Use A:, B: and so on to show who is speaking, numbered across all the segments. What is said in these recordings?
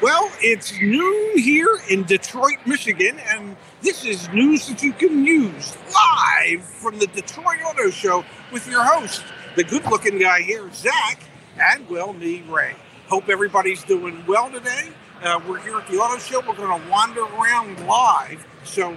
A: Well, it's noon here in Detroit, Michigan, and this is news that you can use live from the Detroit Auto Show with your host, the good looking guy here, Zach, and well, me, Ray. Hope everybody's doing well today. Uh, we're here at the Auto Show. We're going to wander around live, so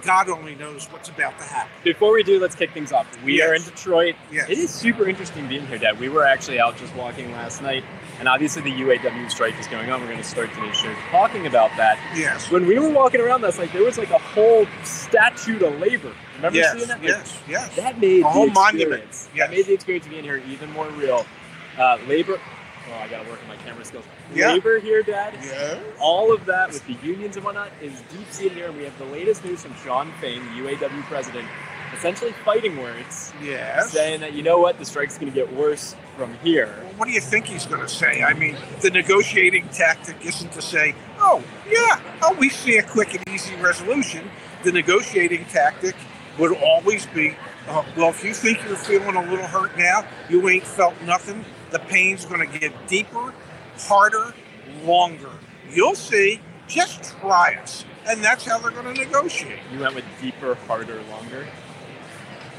A: God only knows what's about to happen.
B: Before we do, let's kick things off. We
A: Yes.
B: are in Detroit.
A: Yes.
B: It is super interesting being here, Dad. We were actually out just walking last night, and obviously the UAW strike is going on. We're going to start today's show talking about that.
A: Yes.
B: When we were walking around that's like there was like a whole statue to labor. Remember
A: Yes.
B: seeing that? Like,
A: Yes. Yes.
B: That made
A: A whole
B: the
A: monument.
B: experience.
A: Yes.
B: That made the experience of being here even more real. Uh, labor. Oh, I got to work on my camera skills.
A: Yeah.
B: Labor here, Dad.
A: Yes.
B: All of that with the unions and whatnot is deep seated here. And We have the latest news from Shawn Fain, UAW president, essentially fighting words,
A: Yes.
B: saying that you know what, the strike's going to get worse from here.
A: Well, what do you think he's going to say? I mean, the negotiating tactic isn't to say, "Oh, yeah, oh, we see a quick and easy resolution." The negotiating tactic would always be, uh, "Well, if you think you're feeling a little hurt now, you ain't felt nothing. The pain's going to get deeper, harder, longer. You'll see. Just try us." And that's how they're going to negotiate.
B: You went with deeper, harder, longer.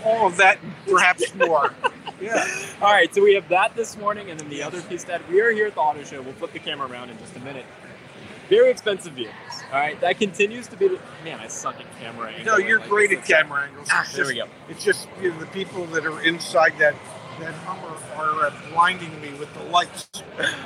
A: All of that, perhaps more. yeah.
B: All right, so we have that this morning, and then the other piece that we are here at the auto show. We'll flip the camera around in just a minute. Very expensive vehicles. All right, that continues to be the man. I suck at camera angles.
A: No, you're
B: Like,
A: great at camera angles.
B: Ah, there
A: just-
B: we go.
A: It's just you know, the people that are inside that that Hummer are uh, blinding me with the lights.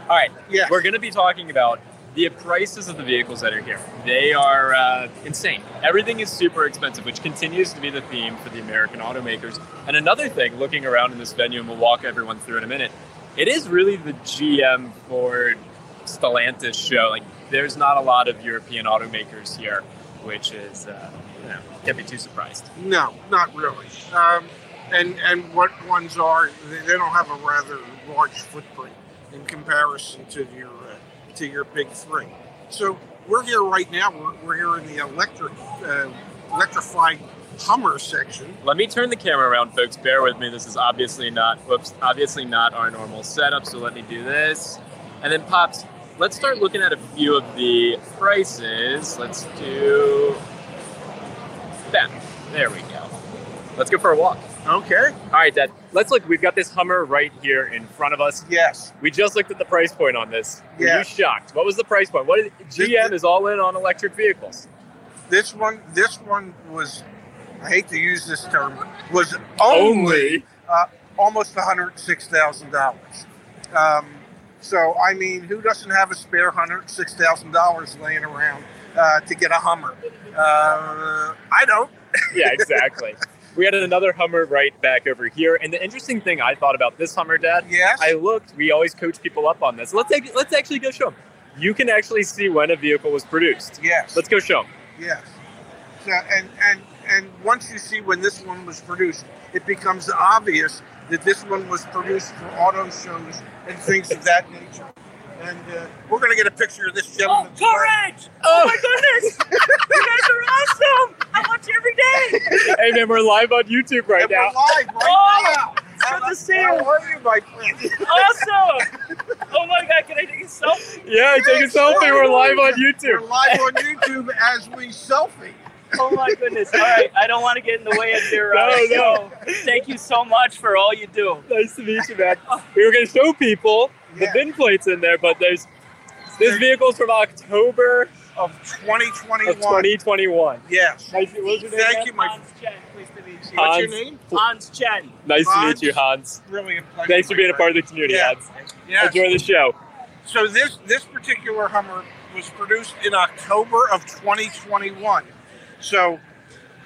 B: All right,
A: Yeah.
B: we're going to be talking about the prices of the vehicles that are here. They are uh, insane. Everything is super expensive, which continues to be the theme for the American automakers. And another thing, looking around in this venue, and we'll walk everyone through in a minute, it is really the GM Ford Stellantis show. Like, there's not a lot of European automakers here, which is, uh, you know, can't be too surprised.
A: No, not really. Um, and and what ones are? They, don't have a rather large footprint in comparison to uh, to your big three. So we're here right now. We're, we're here in the electric uh, electrified Hummer section.
B: Let me turn the camera around, folks. Bear with me. This is obviously not, whoops, obviously not our normal setup. So let me do this. And then, Pops, let's start looking at a few of the prices. Let's do that. There we go. Let's go for a walk.
A: Okay.
B: All right, Dad. Let's look. We've got this Hummer right here in front of us.
A: Yes.
B: We just looked at the price point on this. Were you shocked? What was the price point? What is, GM is all in on electric vehicles.
A: This one. This one was. I hate to use this term. Was only. uh, almost $106,000. Um, so, I mean, who doesn't have a spare $106,000 laying around uh, to get a Hummer? Uh, I don't.
B: yeah, exactly. we had another Hummer right back over here. And the interesting thing I thought about this Hummer, Dad,
A: Yes.
B: I looked. We always coach people up on this. Let's take, let's actually go show them. You can actually see when a vehicle was produced.
A: yes.
B: Let's go show them.
A: yes. So, and, and, and once you see when this one was produced, it becomes obvious that this one was produced for auto shows and things of that nature. And uh, we're going to get a picture of this gentleman.
C: Courage! Oh my goodness! you guys are awesome! I watch you every day!
B: hey man, we're live on YouTube right
A: And we're
B: now.
A: live right
C: Oh,
A: now.
C: good to see you.
A: How are you, my friend?
C: Awesome! Oh my god, can I take a selfie?
B: Yeah, take a
A: Yes,
B: selfie. We're live on YouTube.
A: We're live on YouTube as we selfie.
C: Oh my goodness. All right, I don't want to get in the way of your uh,
B: No, no.
C: show. Thank you so much for all you do.
B: Nice to meet you, man. We were going to show people the
A: Yeah.
B: VIN plates in there, but there's this vehicle's from October
A: Of 2021.
B: of 2021.
A: Yes.
B: Nice, what name,
A: Thank you, my
C: Hans Chen, pleased to meet you.
A: What's your
B: Hans.
A: name?
C: Hans Chen.
B: Nice to meet you, Hans.
A: Brilliant. pleasure,
B: Thanks for
A: my
B: being a part of the community,
A: Yeah.
B: Hans.
A: Yes.
B: Enjoy the show.
A: So this this particular Hummer was produced in October of 2021. So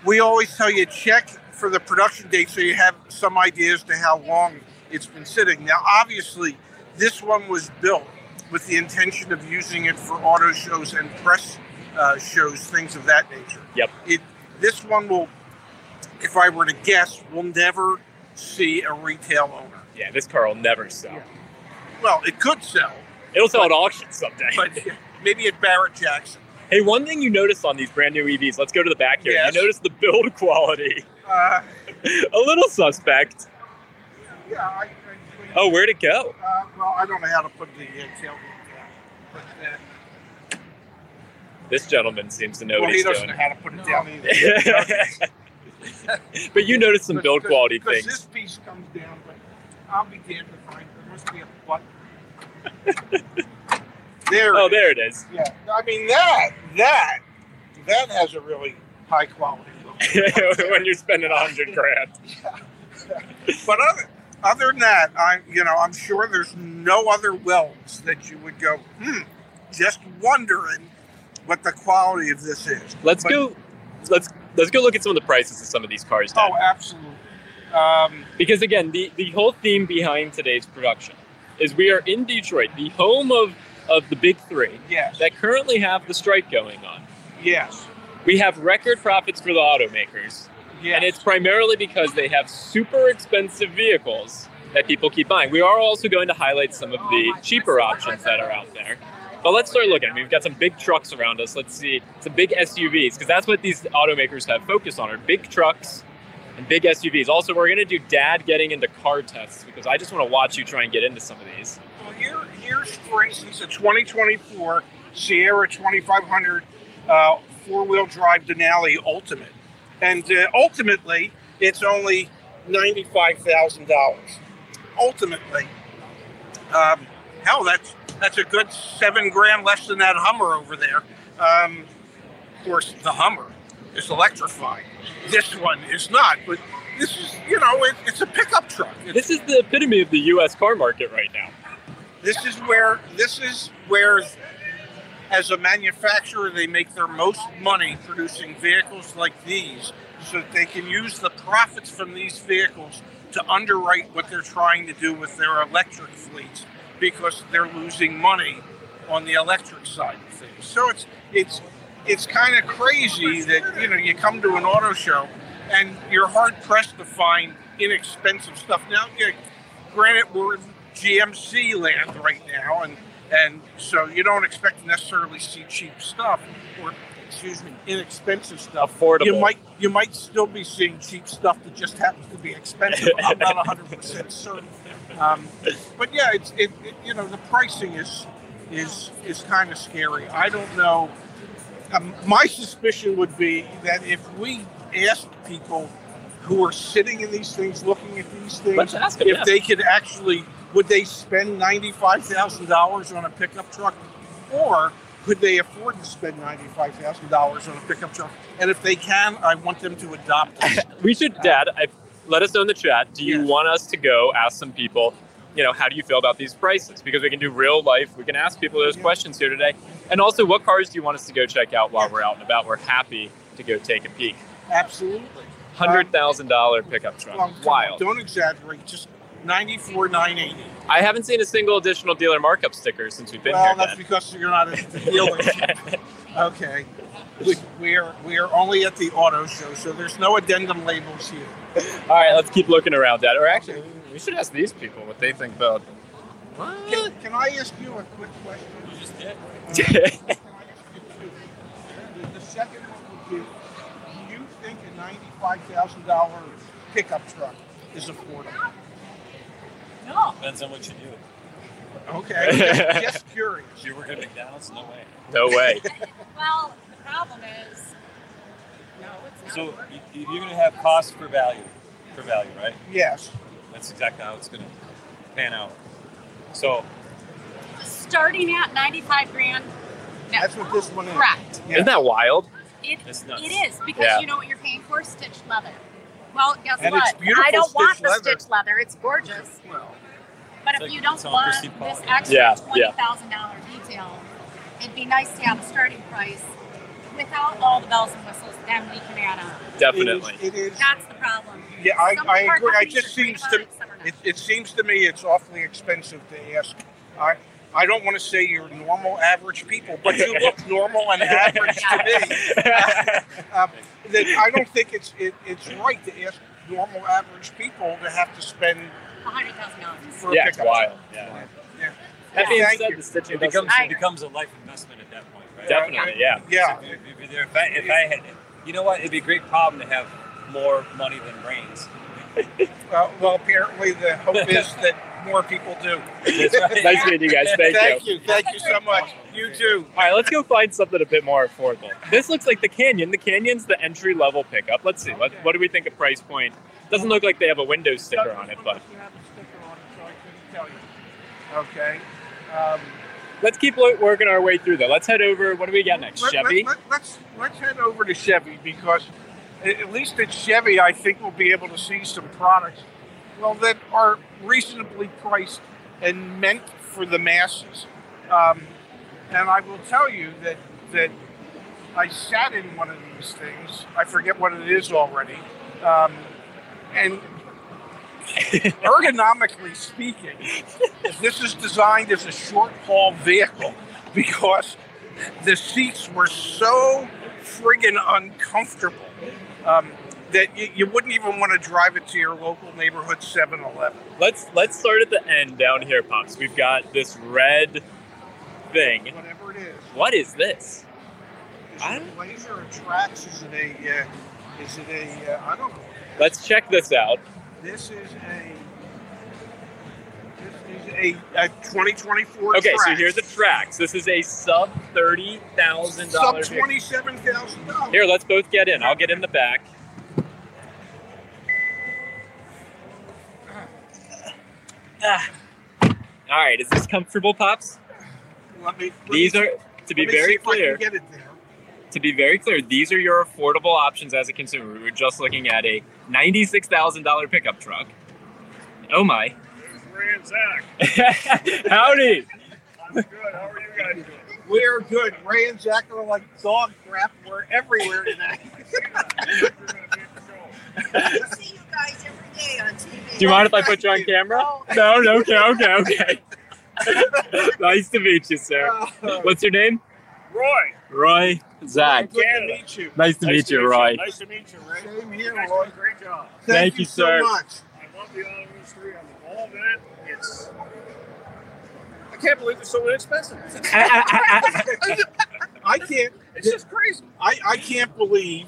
A: we always tell you check for the production date so you have some ideas to how long it's been sitting. Now, obviously, this one was built with the intention of using it for auto shows and press uh, shows, things of that nature.
B: Yep.
A: It this one will, if I were to guess, will never see a retail owner.
B: Yeah, this car will never sell.
A: Well, it could sell,
B: It'll sell at auction someday.
A: but maybe at Barrett Jackson.
B: hey, one thing you noticed on these brand new EVs, let's go to the back here.
A: Yes.
B: You notice the build quality.
A: Uh,
B: a little suspect.
A: yeah, I,
B: Oh, where'd it go?
A: uh, well, I don't know how to put the uh, tailgate down, but uh,
B: This gentleman seems to know
A: well,
B: what
A: he
B: he's
A: doesn't
B: doing.
A: know how to put it down either.
B: but you noticed some build quality things.
A: this piece comes down, but I'll be damned if I. There must be a button. there.
B: Oh,
A: it is.
B: there it is.
A: Yeah. I mean that that that has a really high quality look.
B: when you're spending a hundred grand.
A: But other other than that, I you know I'm sure there's no other welds that you would go. Hmm. Just wondering what the quality of this is.
B: Let's
A: But-
B: go. Let's let's go look at some of the prices of some of these cars. Dad.
A: Oh, absolutely. Um,
B: Because again, the, the whole theme behind today's production is we are in Detroit, the home of, of the big three
A: yes.
B: that currently have the strike going on.
A: yes.
B: We have record profits for the automakers,
A: Yes.
B: and it's primarily because they have super expensive vehicles that people keep buying. We are also going to highlight some of the cheaper options that are out there. But let's start looking. We've got some big trucks around us. Let's see some big SUVs because that's what these automakers have focused on: are big trucks and big SUVs. Also, we're going to do Dad getting into car tests because I just want to watch you try and get into some of these.
A: Well, here, here's for instance a 2024 Sierra 2500 uh, four-wheel drive Denali Ultimate, and uh, ultimately it's only ninety-five thousand dollars. Ultimately, um, hell, that's that's a good seven grand less than that Hummer over there. Um, of course, the Hummer is electrified. This one is not, but this is, you know, it, it's a pickup truck. It's
B: This is the epitome of the U.S. car market right now.
A: this is where this is where as a manufacturer they make their most money producing vehicles like these so that they can use the profits from these vehicles to underwrite what they're trying to do with their electric fleets because they're losing money on the electric side of things. So it's it's it's kind of crazy that you know you come to an auto show and you're hard pressed to find inexpensive stuff. Now yeah, granted we're in GMC land right now, and and so you don't expect to necessarily see cheap stuff or excuse me, inexpensive stuff.
B: Affordable.
A: You might you might still be seeing cheap stuff that just happens to be expensive. I'm not 100 percent certain, um, but yeah, it's it, it you know the pricing is is is kind of scary. I don't know. Um, my suspicion would be that if we asked people who are sitting in these things, looking at these things,
B: them.
A: if
B: yeah.
A: they could actually would they spend ninety-five thousand dollars on a pickup truck or could they afford to spend ninety-five thousand dollars on a pickup truck and if they can i want them to adopt it
B: we should, Dad. I, let us know in the chat. Do you
A: Yes.
B: want us to go ask some people? You know, how do you feel about these prices? Because we can do real life. We can ask people those
A: Yeah.
B: questions here today. And also, what cars do you want us to go check out while we're out and about? We're happy to go take a peek.
A: absolutely
B: Hundred thousand dollar pickup truck.
A: Well,
B: Wild.
A: don't exaggerate just 94 980
B: I haven't seen a single additional dealer markup sticker since we've been
A: well
B: here.
A: that's
B: Dad.
A: because you're not at the dealership okay we, we're we're only at the auto show so there's no addendum labels here
B: All right, let's keep looking around, Dad. Or actually, we should ask these people what they think about.
A: can, can i ask you a quick question
B: Yeah.
A: Can I ask you two? The- The second one would be, do you think a ninety-five thousand dollar pickup truck is affordable?
C: No.
D: Depends on what you do.
A: Okay, just, just curious.
D: If you work at McDonald's, no way.
B: no way.
C: Well, the problem is, no, it's not.
D: So you, you're going to have cost for value, for value, right?
A: Yes,
D: That's exactly how it's going to pan out. So
C: starting at 95 grand. No.
A: that's what this one is.
C: Correct.
A: Yeah.
B: Isn't that wild?
C: It,
D: It's nuts.
C: it is because
B: Yeah.
C: you know what you're paying for? Stitched leather. Well, guess
A: And
C: what?
A: it's beautiful
C: I don't want
A: stitched
C: the
A: leather.
C: stitched leather. It's gorgeous.
A: Well,
C: But
D: It's
C: if
D: like-
C: you don't want this extra
B: Yeah,
C: twenty
B: yeah.
C: thousand dollar detail, it'd be nice to have a starting price without all the bells and whistles. Then we can add on.
B: Definitely.
A: It is. It is
C: That's the problem.
A: yeah, I,
C: Some
A: I agree. It just seems to
C: it, some are not.
A: it, it seems to me it's awfully expensive to ask. I I don't want to say you're normal, average people, but you look normal and average to me. uh, that I don't think it's it, it's right to ask normal average people to have to spend
C: A hundred thousand dollars.
A: for a
B: yeah, it's
A: pickup.
B: wild.
D: yeah,
A: Yeah.
B: That being
A: Thank
B: said,
A: you.
B: the stitching
D: it becomes it becomes a life investment at that point, right?
B: definitely, yeah.
A: Yeah.
D: So if, if, if, I, if I had, you know what, it'd be a great problem to have more money than brains.
A: Uh, well, apparently the hope is that more people do.
B: nice meeting you guys. Thank,
A: Thank you. Thank you so much. You too.
B: All right, let's go find something a bit more affordable. This looks like the Canyon. The Canyon's the entry level pickup. Let's see. What, what do we think of price point? Doesn't look like they have a Windows sticker on it, but
A: You have a sticker on it, so I couldn't tell you. Okay. Um,
B: let's keep lo- working our way through though. Let's head over. What do we got next?
A: let,
B: Chevy.
A: Let, let, us let's head over to Chevy because at at least at Chevy, I think we'll be able to see some products well that are reasonably priced and meant for the masses. Um, and I will tell you that that I sat in one of these things. I forget what it is already, um, and ergonomically speaking, this is designed as a short haul vehicle because the seats were so friggin' uncomfortable um, that you, you wouldn't even want to drive it to your local neighborhood 7-Eleven.
B: let's let's start at the end down here, pops. We've got this red thing.
A: Whatever it is.
B: What is this?
A: Is
B: I
A: it a or Trax? Is it a? Uh, is it a? Uh, I don't know.
B: Let's check this out.
A: This is a. This is a, a 2024.
B: Okay, so here's the Trax. This is a sub thirty thousand dollars.
A: sub
B: dollars.
A: twenty-seven thousand dollars.
B: Here, let's both get in. I'll get in the back. Ah. All right, is this comfortable, pops?
A: Let me. Let
B: These
A: me,
B: are to be
A: let me see
B: very
A: if I can
B: clear.
A: get it there.
B: To be very clear, these are your affordable options as a consumer. We were just looking at a ninety-six thousand dollar pickup truck. Oh my!
E: Ray and Zach.
B: Howdy!
E: I'm good. How are you guys doing?
A: We're good. Ray and Zach are like dog crap. We're everywhere today.
E: You're gonna be at the show.
C: I see you guys every day on TV.
B: Do you mind if I put you on camera? No, no, okay, okay, okay. nice to meet you, sir. What's your name?
E: Roy.
B: Roy. Zach.
A: Good to meet you.
B: Nice to
E: nice
B: meet you, Roy.
E: Nice to meet you, Ray.
A: Same here,
E: guys
A: Roy.
E: great job.
B: Thank you,
A: so
B: sir.
A: much.
E: I love the auto industry. I'm involved in it. It's. I can't believe it's so inexpensive.
A: I can't.
E: It's just crazy.
A: I, I can't believe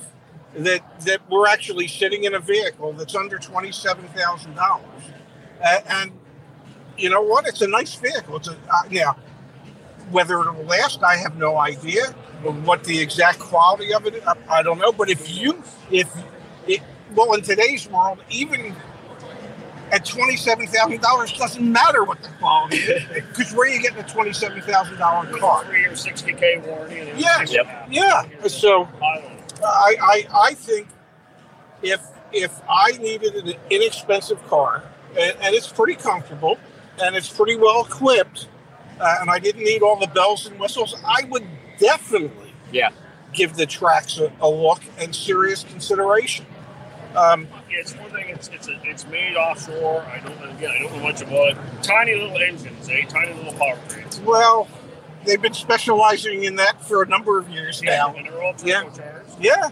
A: that that we're actually sitting in a vehicle that's under twenty seven thousand dollars, and you know what? It's a nice vehicle. It's a uh, now whether it'll last, I have no idea. What the exact quality of it, I, I don't know. But if you if it well in today's world, even at twenty seven thousand dollars, doesn't matter what the quality is because where are you getting a twenty seven thousand dollar car?
E: Three or 60k warranty. And
A: Yeah.
B: Yep.
A: Yeah. So.
E: Highland.
A: I, I, I think if if I needed an inexpensive car and, and it's pretty comfortable and it's pretty well equipped uh, and I didn't need all the bells and whistles, I would definitely
B: Yeah.
A: give the Trax a, a look and serious consideration. Um,
E: It's one thing. It's it's a, it's made offshore. I don't know. Again, I don't know much about it. Tiny little engines, eh? Tiny little power trains.
A: well, they've been specializing in that for a number of years now.
E: And they're all
A: Yeah.
E: turbocharged.
A: Yeah,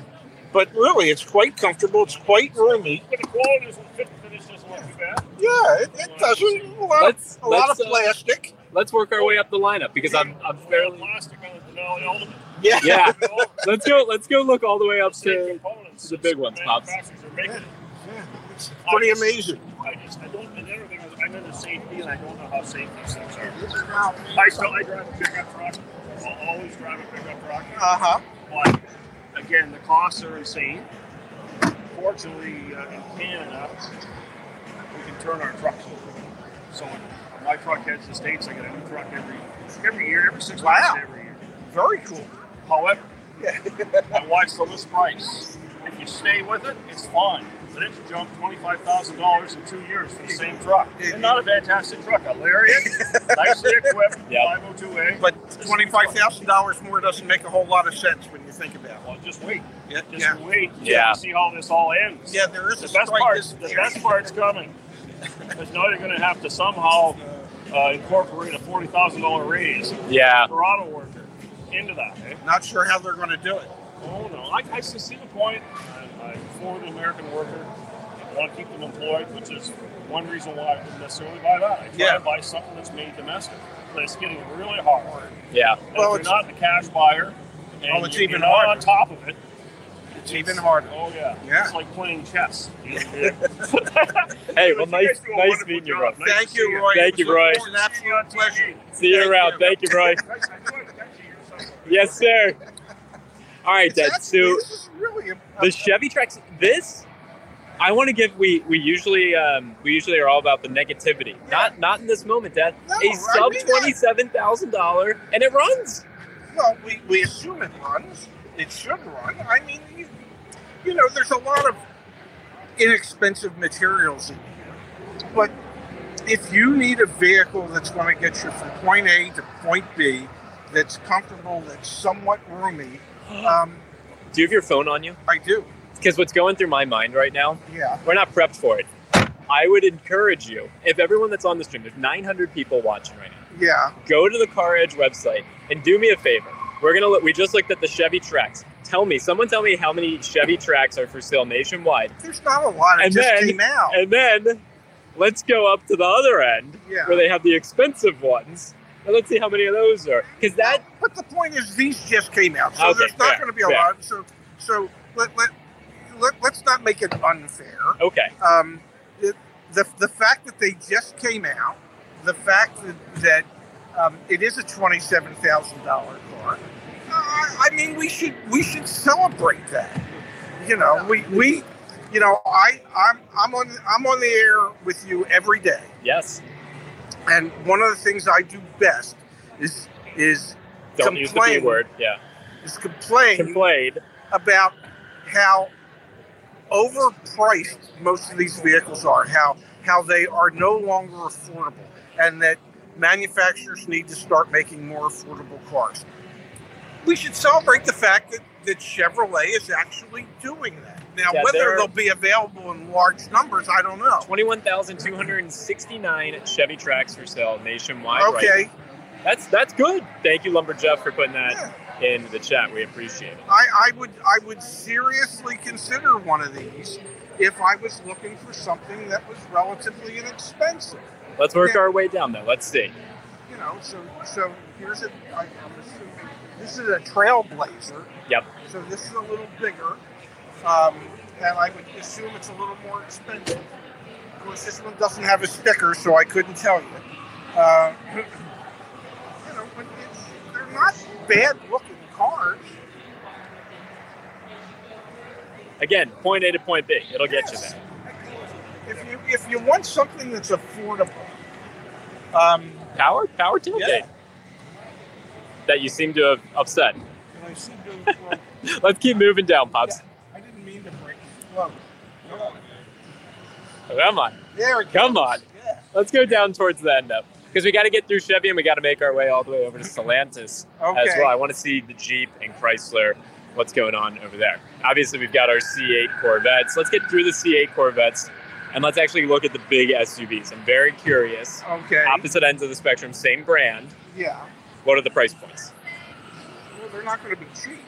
A: but really, it's quite comfortable. It's quite roomy.
E: But the quality doesn't fit finish doesn't look too bad.
A: Yeah, it, it doesn't. A lot,
B: Let's-
A: a lot
B: let's,
A: of
B: uh,
A: plastic.
B: Let's work our way up the lineup because I'm I'm fairly
E: plastic on the Denali Ultimate.
A: Yeah.
B: yeah. Let's go. Let's go look all the way up
E: Same
B: to.
E: components.
B: the big ones, Pops.
E: Manufacturers are making it.
A: Yeah, it's pretty amazing.
E: I just, I don't, and the other thing is, I'm into safety and I don't know how safe these things are. I still, I drive a pickup truck. I'll always drive a pickup truck.
A: Uh huh.
E: But again, the costs are insane. Fortunately, uh, in Canada, we can turn our trucks over. So when my truck heads to the States, I get a new truck every every year, every six
A: Wow.
E: months, every year.
A: Very cool.
E: However, I watched the list price. If you stay with it, it's fine. But it's jumped twenty-five thousand dollars in two years for the same truck. And not a fantastic truck, a Lariat, nicely equipped,
B: Yeah.
E: 502A.
A: But twenty-five thousand dollars more doesn't make a whole lot of sense when you think about it.
E: Well, just wait.
A: Yeah,
E: Just
A: yeah,
E: wait.
B: Yeah.
E: See how this all ends.
A: yeah. There is
E: The
A: a
E: best part,
A: this
E: the best part's coming. Because now you're going to have to somehow uh, incorporate a forty thousand dollar raise
B: Yeah.
E: for auto worker into that. Eh?
A: Not sure how they're going to do it.
E: Oh no, I, I see the point. I, I'm for the American worker. I want to keep them employed, which is one reason why I wouldn't necessarily buy that. I try
A: Yeah.
E: to buy something that's made domestic, but it's getting really hard.
B: Yeah.
E: And
A: Well,
E: if
A: it's-
E: you're not the cash buyer, oh, and
A: Oh, it's
E: you're
A: even
E: not
A: harder.
E: on top of it,
A: It's even harder.
E: Oh yeah.
A: Yeah.
E: It's like playing chess.
B: Hey, well, nice, nice meeting you,
E: job.
B: bro.
E: Nice
A: Thank you,
E: see
A: Roy.
B: Thank you,
A: was
B: Roy.
A: It was an absolute pleasure.
B: See you
A: Thank
B: around.
A: you.
B: Thank you, Roy.
E: Nice- I knew I could get you or something.
B: Yes, sir. All right, Dad. So
A: really
B: the Chevy Trax. This, I want to give. We we usually um, we usually are all about the negativity. Not not in this moment, Dad.
A: No,
B: a sub twenty seven thousand dollar, and it runs.
A: Well, we, we assume it runs. It should run. I mean, you, you know, there's a lot of inexpensive materials in here. But if you need a vehicle that's going to get you from point A to point B, that's comfortable, that's somewhat roomy, um,
B: Do you have your phone on you?
A: I do.
B: Because what's going through my mind right now,
A: Yeah.
B: we're not prepped for it. I would encourage you, if everyone that's on the stream, there's 900 people watching right now.
A: Yeah.
B: go to the Car Edge website and do me a favor. We're gonna look. We just looked at the Chevy Trax. Tell me, someone tell me how many Chevy Trax are for sale nationwide,
A: There's not a lot. It
B: And
A: just
B: then-
A: came out.
B: and then let's go up to the other end
A: yeah.
B: where they have the expensive ones, let's see how many of those are. Because that
A: But the point is, these just came out, so
B: Okay,
A: there's not going to be a lot. So, so let, let, let, let's not make it unfair.
B: okay,
A: um, it, the, the fact that they just came out, the fact that, that um, it is a twenty-seven thousand dollar car. Uh, I mean, we should we should celebrate that. You know, we, we you know, I I'm I'm on I'm on the air with you every day,
B: yes.
A: And one of the things I do best is is
B: Don't use the B
A: Complain.
B: word. Yeah,
A: is complain
B: complain.
A: about how overpriced most of these vehicles are, how how they are no longer affordable, and that manufacturers need to start making more affordable cars. We should celebrate the fact that, that Chevrolet is actually doing that. Now,
B: Yeah,
A: whether they'll be available in large numbers, I don't know.
B: Twenty-one thousand two hundred and sixty-nine Chevy Trax for sale nationwide.
A: Okay,
B: now. that's that's good. Thank you, Lumber Jeff, for putting that
A: yeah.
B: in the chat. We appreciate it.
A: I, I would I would seriously consider one of these if I was looking for something that was relatively inexpensive.
B: Let's work
A: Yeah.
B: our way down though. Let's see.
A: you know, so so here's a. I, I'm assuming this is a Trailblazer.
B: Yep.
A: So this is a little bigger, um, and I would assume it's a little more expensive. Of course, this one doesn't have a sticker, so I couldn't tell you. Uh, you know, but it's, they're not bad-looking cars.
B: Again, point A to point B. It'll get you there.
A: If you if you want something that's affordable, um,
B: Power, power tailgate.
A: Yeah.
B: That you seem to have upset.
A: and I seem to. Well,
B: Let's keep moving down, pops.
A: I didn't mean to Come on.
B: Come on,
A: There it
B: Come
A: goes.
B: on.
A: Yeah.
B: let's go down towards the end up because we got to get through Chevy and we got to make our way all the way over to Stellantis
A: Okay.
B: as well. I want to see the Jeep and Chrysler. What's going on over there? Obviously, we've got our C8 Corvettes. Let's get through the C8 Corvettes and let's actually look at the big SUVs. I'm very curious.
A: Okay.
B: Opposite ends of the spectrum, same brand.
A: Yeah.
B: What are the price points?
A: Well, they're not going to be cheap.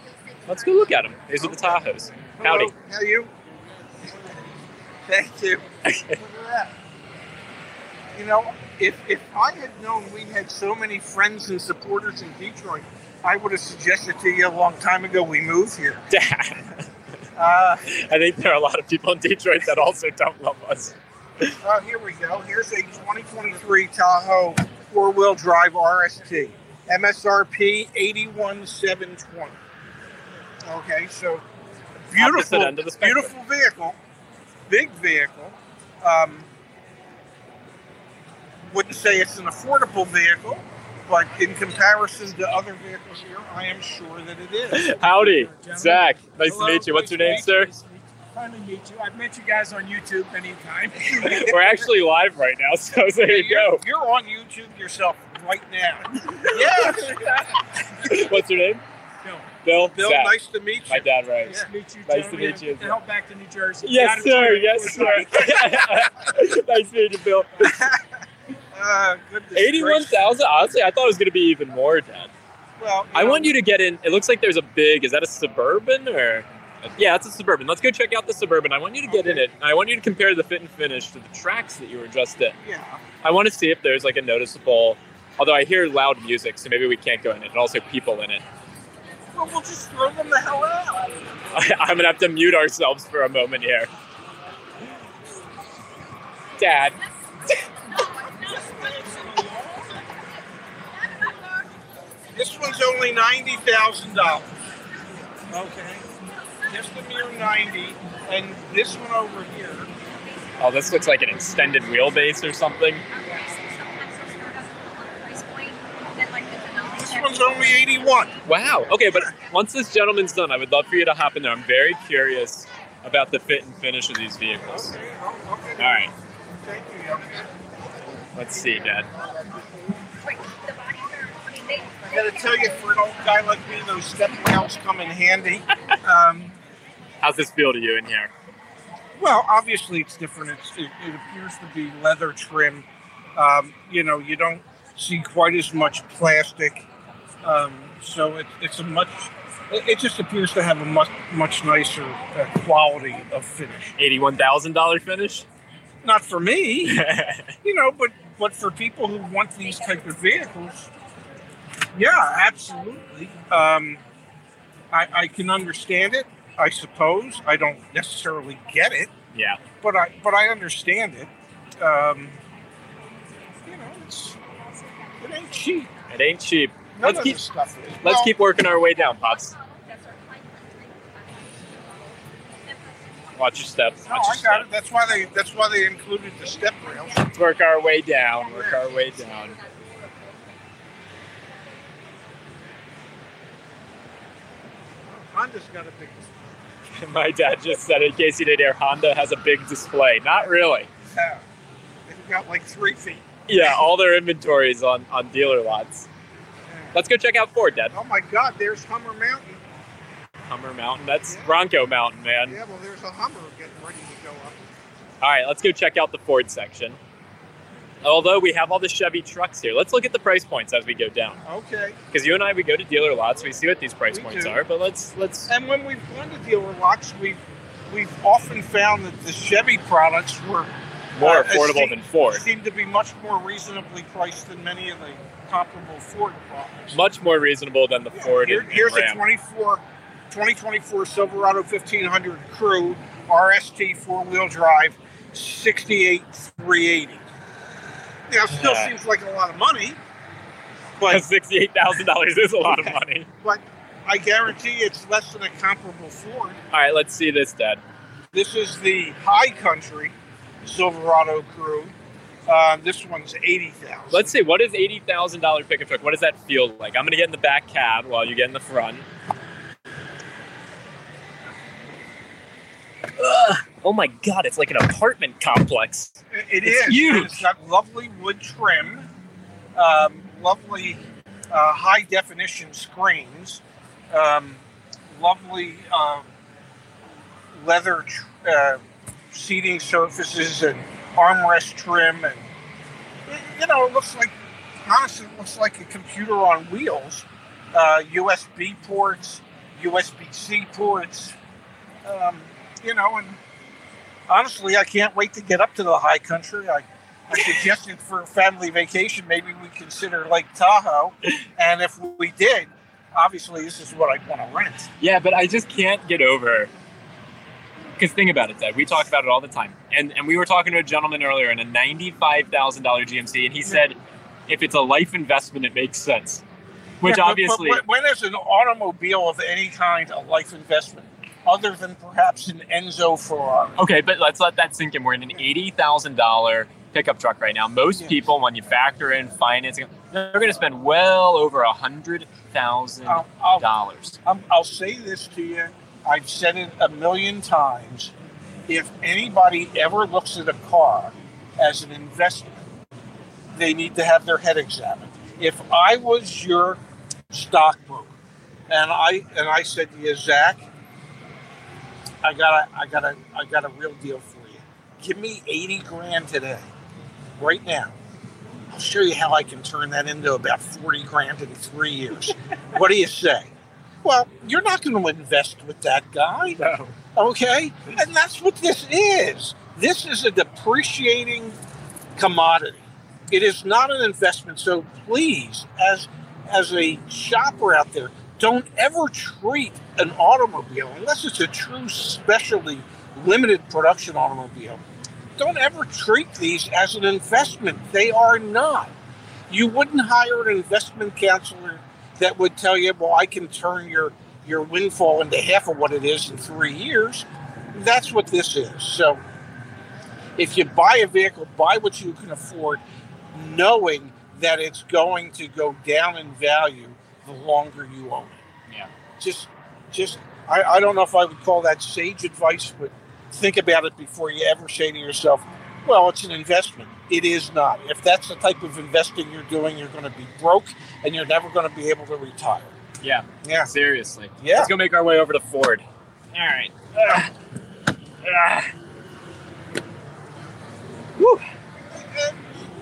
B: Let's go look at them. These are the Tahoes. Howdy.
A: How are you? Thank you. Look at that. You know, if if I had known we had so many friends and supporters in Detroit, I would have suggested to you a long time ago we move here. Uh,
B: I think there are a lot of people in Detroit that also don't love us.
A: uh, here we go. Here's a 2023 Tahoe four-wheel drive RST. MSRP 81720. Okay, so beautiful,
B: end of the
A: beautiful vehicle, big vehicle. Um, wouldn't say it's an affordable vehicle, but in comparison to other vehicles here, I am sure that it is.
B: Howdy, Zach. Nice
F: Hello,
B: to meet you. What's your name,
F: nice
B: sir?
F: to meet you. Finally meet you. I've met you guys on YouTube many times.
B: We're actually live right now, so there you
A: you're,
B: go.
A: you're on YouTube yourself right now. yes,
B: What's your name?
F: Bill,
B: Bill.
A: Bill.
B: Zach.
A: Nice to meet you.
B: My dad, right?
F: nice to meet you.
B: Nice to meet you.
F: And help back to New Jersey.
B: Yes, sir. Yes, sir. nice to meet you, Bill.
A: Uh, goodness
B: Eighty-one
A: gracious.
B: thousand. Honestly, I thought it was going to be even more, Dad.
A: Well,
B: I want you to get in. It looks like there's a big. Is that a suburban or? Yeah, it's a suburban. Let's go check out the suburban. I want you to get in it. I want you to compare the fit and finish to the Trax that you were just in.
A: Yeah.
B: I want to see if there's like a noticeable. Although I hear loud music, so maybe we can't go in it. And also people in it.
A: Well, we'll just throw them the hell out.
B: I'm gonna have to mute ourselves for a moment here. Dad,
A: This one's only ninety thousand dollars. Okay, just a mere ninety, and this one over here.
B: oh, this looks like an extended wheelbase or something.
A: This one's only eighty-one.
B: Wow. Okay, but once this gentleman's done, I would love for you to hop in there. I'm very curious about the fit and finish of these vehicles.
A: Okay, okay.
B: All right,
A: Thank you, young man.
B: let's see, Dad.
A: I gotta tell you, for an old guy like me, those step rails come in handy. Um,
B: How's this feel to you in here?
A: well, obviously it's different. It's, it, it appears to be leather trim. Um, you know, you don't see quite as much plastic, um, so it, it's a much. It, it just appears to have a much much nicer uh, quality of finish.
B: Eighty-one thousand dollar finish.
A: Not for me, you know, but but for people who want these type of vehicles, yeah, absolutely. Um, I, I can understand it. I suppose I don't necessarily get it,
B: yeah.
A: but I but I understand it. Um, you know, it's it ain't cheap.
B: It ain't cheap.
A: None
B: Let's keep
A: stuff is.
B: let's
A: Well,
B: keep working our way down, pops. Watch your steps.
A: No,
B: Watch your
A: I got it. That's why they that's why they included the step rails.
B: Let's work our way down. Work our way down.
A: Honda's got a big.
B: My dad just said, in case you didn't hear, Honda has a big display. Not really.
A: Yeah, they've got like three feet.
B: Yeah, all their inventory is on, on dealer lots. Let's go check out Ford, Dad.
A: Oh my God! There's Hummer Mountain.
B: Hummer Mountain. That's Bronco Mountain, man.
A: Yeah, well, there's a Hummer getting ready to go up.
B: All right, let's go check out the Ford section. Although we have all the Chevy trucks here, let's look at the price points as we go down.
A: Okay.
B: Because you and I, we go to dealer lots, we see what these price
A: We
B: points
A: do.
B: are. But let's let's
A: And when we've gone to dealer lots, we've we've often found that the Chevy products were
B: more affordable than Ford.
A: Seem to be much more reasonably priced than many of the comparable Ford products.
B: Much more reasonable than the
A: Yeah,
B: Ford
A: here-
B: and, and
A: here's a
B: Ram.
A: 24, 2024 Silverado 1500 Crew RST four wheel drive, 68 380. Now, it still
B: Yeah.
A: seems like a lot of money, but
B: Sixty-eight thousand dollars is a lot of money.
A: but I guarantee it's less than a comparable Ford.
B: All right, let's see this, Dad.
A: This is the High Country Silverado Crew. Uh, this one's eighty thousand.
B: Let's see. What is eighty thousand dollar pickup truck? What does that feel like? I'm gonna get in the back cab while you get in the front. Ugh. Oh my god, it's like an apartment complex.
A: It
B: It's
A: is.
B: huge.
A: It's got lovely wood trim, um, lovely uh, high definition screens, um, lovely uh, leather tr- uh, seating surfaces and armrest trim, and you know it looks like honestly it looks like a computer on wheels. Uh, USB ports, USB C ports, um, you know, and honestly, I can't wait to get up to the high country. I, I suggested for a family vacation, maybe we consider Lake Tahoe. And if we did, obviously, this is what I'd want to rent.
B: Yeah, but I just can't get over. Because think about it, Dad. We talk about it all the time, and and we were talking to a gentleman earlier in a ninety-five thousand dollar GMC, and he said, if it's a life investment, it makes sense. Which
A: Yeah, but- but
B: obviously,
A: when- is an automobile of any kind a life investment, other than perhaps an Enzo Ferrari?
B: okay, but let's let that sink in. We're in an eighty thousand dollar pickup truck right now. Most
A: Yes.
B: people, when you factor in financing, they're going to spend well over a hundred thousand dollars.
A: I'll say this to you. I've said it a million times. If anybody ever looks at a car as an investment, they need to have their head examined. If I was your stockbroker and I and I said to you, Zach, I got a I got a I got a real deal for you. Give me 80 grand today, right now. I'll show you how I can turn that into about 40 grand in three years. what do you say? Well, you're not going to invest with that guy,
B: No.
A: okay? And that's what this is. This is a depreciating commodity. It is not an investment. So please, as as a shopper out there, don't ever treat an automobile unless it's a true specialty limited production automobile. Don't ever treat these as an investment. They are not. You wouldn't hire an investment counselor that would tell you, "Well, I can turn your your windfall into half of what it is in three years." That's what this is. So, if you buy a vehicle, buy what you can afford, knowing that it's going to go down in value the longer you own it.
B: Yeah.
A: Just, just, I, I don't know if I would call that sage advice, but think about it before you ever say to yourself, well, it's an investment. It is not. If that's the type of investing you're doing, you're going to be broke and you're never going to be able to retire.
B: Yeah.
A: Yeah.
B: Seriously.
A: Yeah.
B: Let's go make our way over to Ford. All right. Ugh. Ugh.
A: Woo.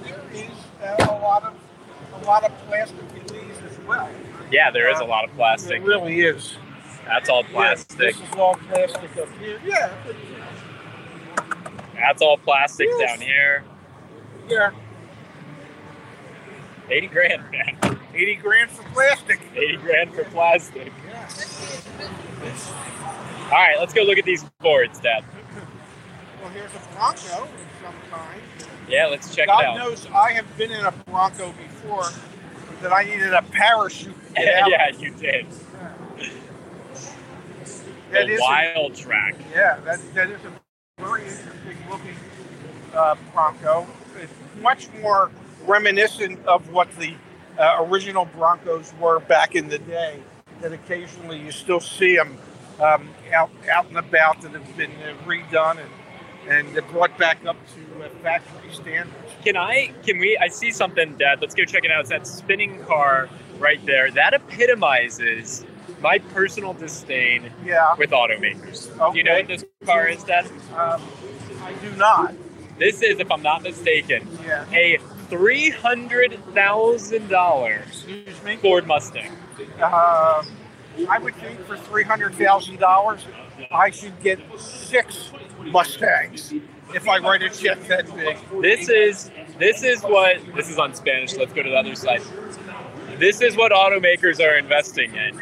A: There is uh, a lot of a lot of plastic in these as well.
B: Yeah, there is a lot of plastic.
A: It really is.
B: That's all
A: Yeah,
B: plastic.
A: this is all plastic up here. Yeah.
B: That's all plastic
A: Yes.
B: down here.
A: Yeah.
B: 80 grand, man.
A: 80 grand for plastic.
B: 80 grand for plastic.
A: Yeah.
B: All right, let's go look at these boards, Dad.
A: Well, here's a Bronco of some kind.
B: Yeah, let's check
A: God
B: it out.
A: God knows I have been in a Bronco before that I needed a parachute to get out.
B: yeah, you did.
A: That
B: the
A: is a-
B: Wildtrak.
A: Yeah, that, that is a very interesting looking uh, Bronco. It's much more reminiscent of what the uh, original Broncos were back in the day. That occasionally you still see them um, out out and about that have been uh, redone and and brought back up to uh, factory standards.
B: Can I? Can we? I see something, Dad. Let's go check it out. It's that spinning car right there. That epitomizes my personal disdain
A: Yeah,
B: with automakers. Do you know what this car is, Dad?
A: um, I do not.
B: This is, if I'm not mistaken,
A: Yeah.
B: a three hundred thousand dollars Ford Mustang.
A: Um, I would think for three hundred thousand dollars, I should get six Mustangs if I write a check that big.
B: This is this is what this is on Spanish. Let's go to the other side. This is what automakers are investing in.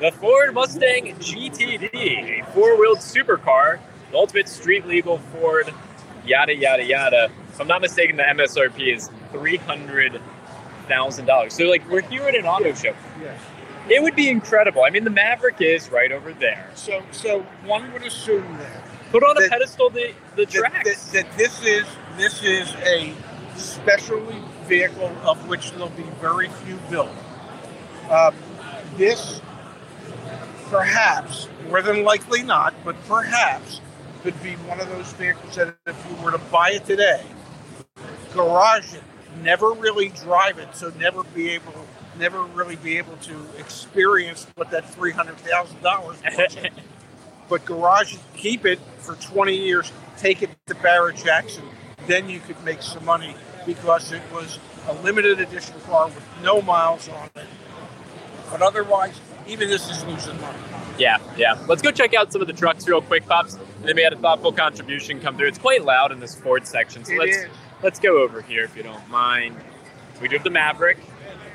B: The Ford Mustang GTD, a four-wheeled supercar, the ultimate street legal Ford, yada yada yada. If I'm not mistaken, the MSRP is three hundred thousand dollars. So like we're here at an auto show.
A: Yes.
B: It would be incredible. I mean, the Maverick is right over there.
A: So, so one would assume that
B: Put on a pedestal the the
A: that, that, that this is this is a specialty vehicle of which there'll be very few built. Um, this, perhaps, more than likely not, but perhaps, could be one of those vehicles that if you were to buy it today, garage it, never really drive it, so never be able, never really be able to experience what that three hundred thousand dollars was. but garage it, keep it for 20 years, take it to Barrett Jackson, then you could make some money because it was a limited edition car with no miles on it. But otherwise, even this is losing money.
B: Yeah, yeah. Let's go check out some of the trucks real quick, pops. They had a thoughtful contribution come through. It's quite loud in this Ford section, so
A: It
B: let's
A: is.
B: let's go over here if you don't mind. We do have the Maverick.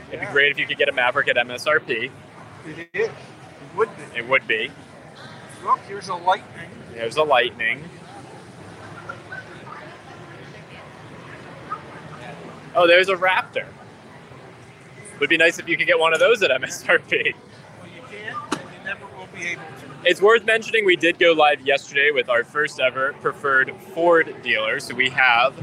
B: It'd be great if you could get a Maverick at MSRP.
A: It is. It would be.
B: It would be.
A: Look, here's a Lightning.
B: There's a Lightning. Oh, there's a Raptor. Would be nice if you could get one of those at MSRP.
A: Be able to.
B: It's worth mentioning we did go live yesterday with our first ever preferred Ford dealer. So we have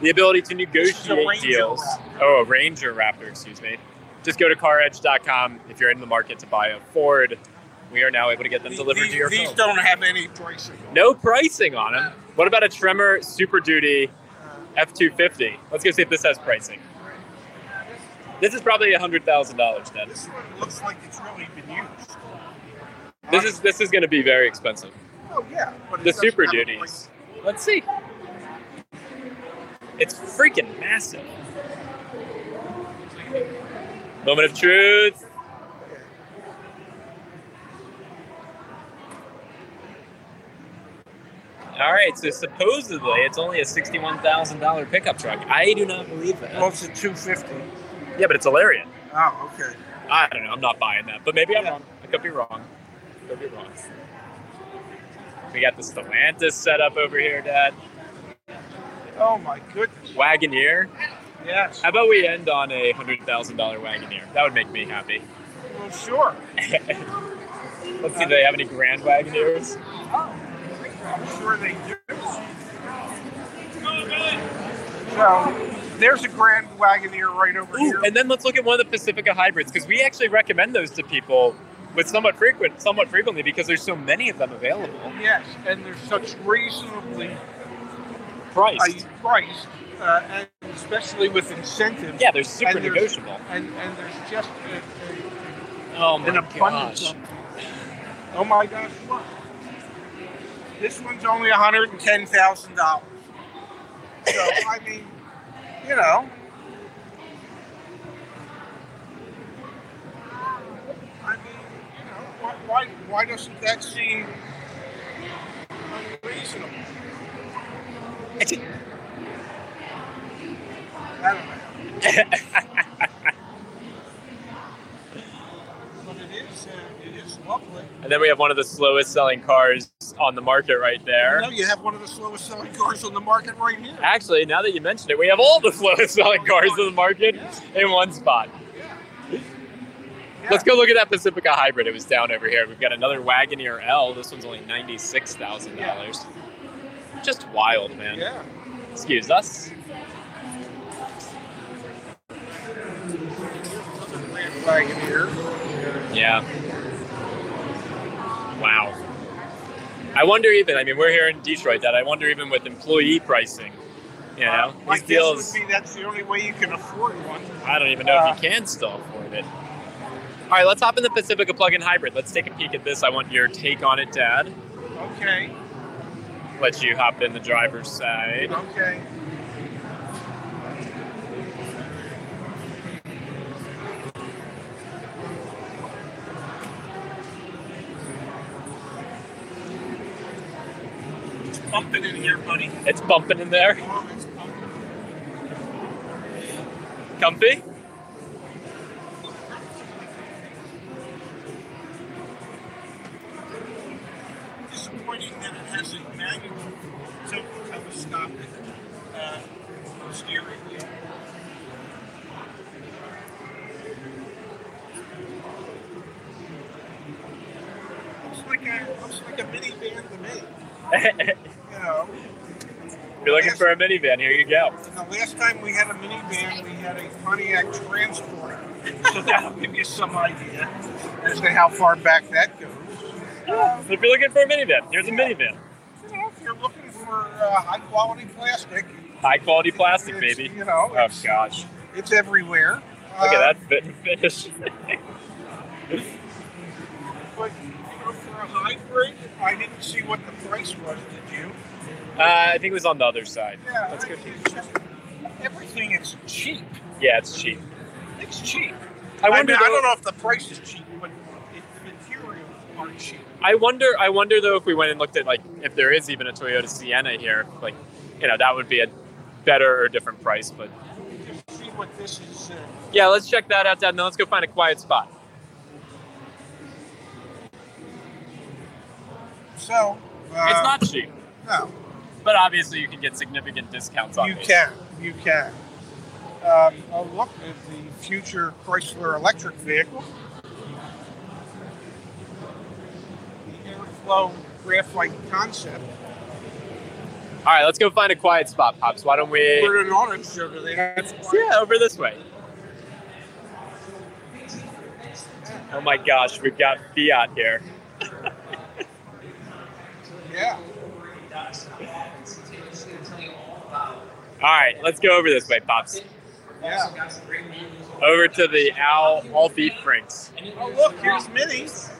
B: the ability to negotiate deals.
A: Raptor.
B: Oh, a Ranger Raptor, excuse me. Just go to caredge.com if you're in the market to buy a Ford. We are now able to get them delivered
A: these,
B: to your
A: these
B: home.
A: don't have any pricing.
B: No pricing on them. What about a Tremor Super Duty F250? Let's go see if this has pricing. This is probably $100,000, Dad.
A: This one looks like it's really been used.
B: This is this is going to be very expensive.
A: Oh yeah, but
B: The Super Duties. Let's see. It's freaking massive. Moment of truth. All right, so supposedly it's only a sixty-one thousand dollar pickup truck. I do not believe that.
A: Well, it's a 250.
B: yeah, but it's a Lariat.
A: Oh, okay.
B: I don't know. I'm not buying that, but maybe I'm
A: Yeah.
B: wrong. I could be wrong. Could be. We got the Stellantis set up over here, Dad.
A: Oh my goodness.
B: Wagoneer.
A: Yes.
B: How about we end on a hundred thousand dollar Wagoneer? That would make me happy.
A: Well, sure.
B: Let's see. Do they have any Grand Wagoneers?
A: Oh, I'm sure they do. So there's a Grand Wagoneer right over here.
B: And then let's look at one of the Pacifica hybrids because we actually recommend those to people with somewhat frequent, somewhat frequently because there's so many of them available.
A: yes, and they're such reasonably
B: Priced.
A: priced, uh, and especially with incentives.
B: yeah, they're super
A: and
B: negotiable.
A: And, and there's just a,
B: Oh
A: a,
B: my
A: an abundance of. Oh my gosh, what? This one's only $110,000. So, I mean, you know. I mean, you know, why, why, why doesn't that seem unreasonable? I don't know. But it is, uh, it is lovely.
B: And then we have one of the slowest selling cars on the market right there.
A: No, you have one of the slowest selling cars on the market right here.
B: Actually, now that you mention it, we have all the slowest selling cars on the market in one spot. Let's go look at that Pacifica hybrid. It was down over here. We've got another Wagoneer L. This one's only ninety-six thousand dollars. Just wild, man.
A: Yeah.
B: Excuse us.
A: Wagoneer.
B: Yeah. Wow. I wonder even. I mean, we're here in Detroit. That I wonder even with employee pricing. You know,
A: My
B: these deals.
A: would be that's the only way you can afford one.
B: I don't even know
A: Uh,
B: if you can still afford it. All right, let's hop in the Pacifica plug-in hybrid. Let's take a peek at this. I want your take on it, Dad.
A: Okay.
B: Let you hop in the driver's side.
A: Okay. It's bumping in here, buddy.
B: It's bumping in there.
A: Oh.
B: Comfy?
A: Disappointing that it has a manual tilt telescopic uh, steering wheel. Looks like a looks like a minivan to me. You know,
B: You're looking for a minivan. Here you go.
A: the last time we had a minivan, we had a Pontiac Transporter. So that'll give you some idea as to how far back that goes. Uh,
B: So if you're looking for a minivan, here's a minivan.
A: you know, if you're looking for uh, high quality plastic,
B: High quality plastic,
A: it's,
B: baby.
A: You know,
B: Oh
A: it's,
B: gosh.
A: it's everywhere.
B: Look
A: Uh,
B: at that fit and finish.
A: But you know, for a hybrid, I didn't see what the price was. Did you?
B: Uh, I think it was on the other side.
A: Yeah,
B: That's good.
A: everything is cheap.
B: Yeah, it's cheap.
A: It's cheap.
B: I
A: I,
B: wonder.
A: mean, I don't know if the price is cheap, but it, the materials are cheap.
B: I wonder. I wonder though if we went and looked at like if there is even a Toyota Sienna here, like you know that would be a better or different price. But
A: see what this is. Uh,
B: yeah, let's check that out, Dad. Now let's go find a quiet spot.
A: so uh,
B: it's not cheap,
A: No,
B: but obviously you can get significant discounts on
A: you
B: it.
A: can. You can. Um, oh, look at the future Chrysler electric vehicle. The Airflow graphite concept.
B: All right, let's go find a quiet spot, pops. Why don't we?
A: We're an auto show today.
B: Yeah, over this way. Oh my gosh, we've got Fiat here.
A: Yeah.
B: All right, let's go over this way, pops.
A: Yeah.
B: Over to the Al All Beef Franks.
A: Oh, look, here's Minnie's.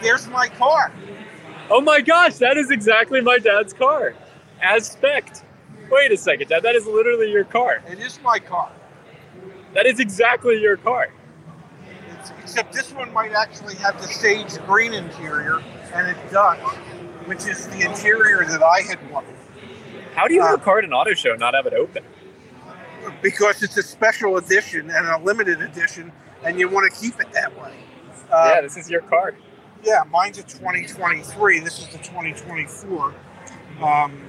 A: Here's my car.
B: Oh my gosh, that is exactly my dad's car, as. Wait a second, Dad. That is literally your car.
A: It is my car.
B: That is exactly your car.
A: It's, except this one might actually have the sage green interior, and it does, which is the interior that I had wanted.
B: How do you have
A: Uh,
B: at an auto show and not have it open?
A: Because it's a special edition and a limited edition and you want to keep it that way. Uh,
B: yeah, this is your car.
A: yeah, mine's a 2023. This is the 2024. Um,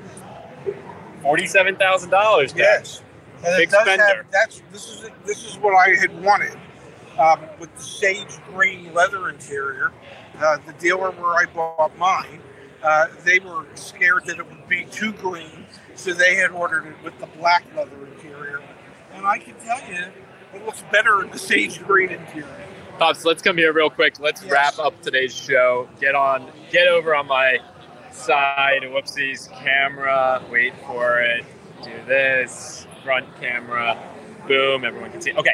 B: Forty-seven thousand dollars.
A: yes, and
B: Big spender.
A: have. That's this is this is what I had wanted um, with the sage green leather interior. Uh, the dealer where I bought mine, uh, they were scared that it would be too green, so they had ordered it with the black leather interior. And I can tell you, it looks better in the sage green interior.
B: Pops, let's come here real quick. Let's
A: Yes.
B: wrap up today's show. Get on, get over on my side. Whoopsies, camera. Wait for it. Do this. Front camera. Boom. Everyone can see. Okay.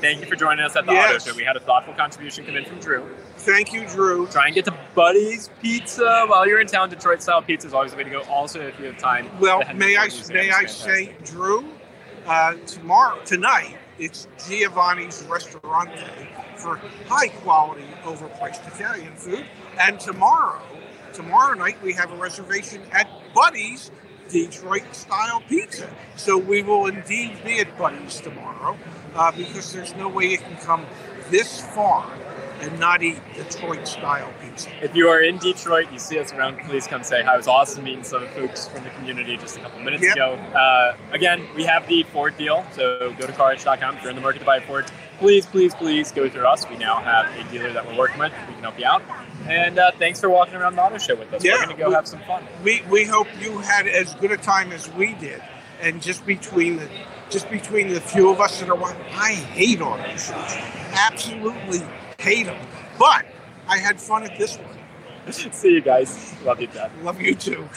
B: Thank you for joining us at the
A: Yes.
B: auto show. We had a thoughtful contribution come in from Drew.
A: Thank you, Drew.
B: Try and get to Buddy's Pizza while you're in town. Detroit style pizza is always the way to go. Also, if you have time.
A: Well, may I may I say, Drew, uh, tomorrow tonight it's Giovanni's Ristorante for high quality, overpriced Italian food, and tomorrow, tomorrow night we have a reservation at Buddy's Detroit style pizza. So we will indeed be at Buddy's tomorrow uh, because there's no way you can come this far and not eat Detroit style pizza.
B: If you are in Detroit, you see us around, please come say hi. It was awesome meeting some folks from the community just a couple minutes
A: Yep.
B: ago. Uh, again, we have the Ford deal, so go to caredge.com if you're in the market to buy a Ford. Please, please, please go through us. We now have a dealer that we're working with. We can help you out. And uh, thanks for walking around the auto show with us.
A: Yeah,
B: we're going to go
A: we-
B: have some fun.
A: we we hope you had as good a time as we did and just between the just between the few of us that are watching i hate auto shows absolutely hate them but i had fun at this one
B: see you guys. Love you, Dad.
A: love you too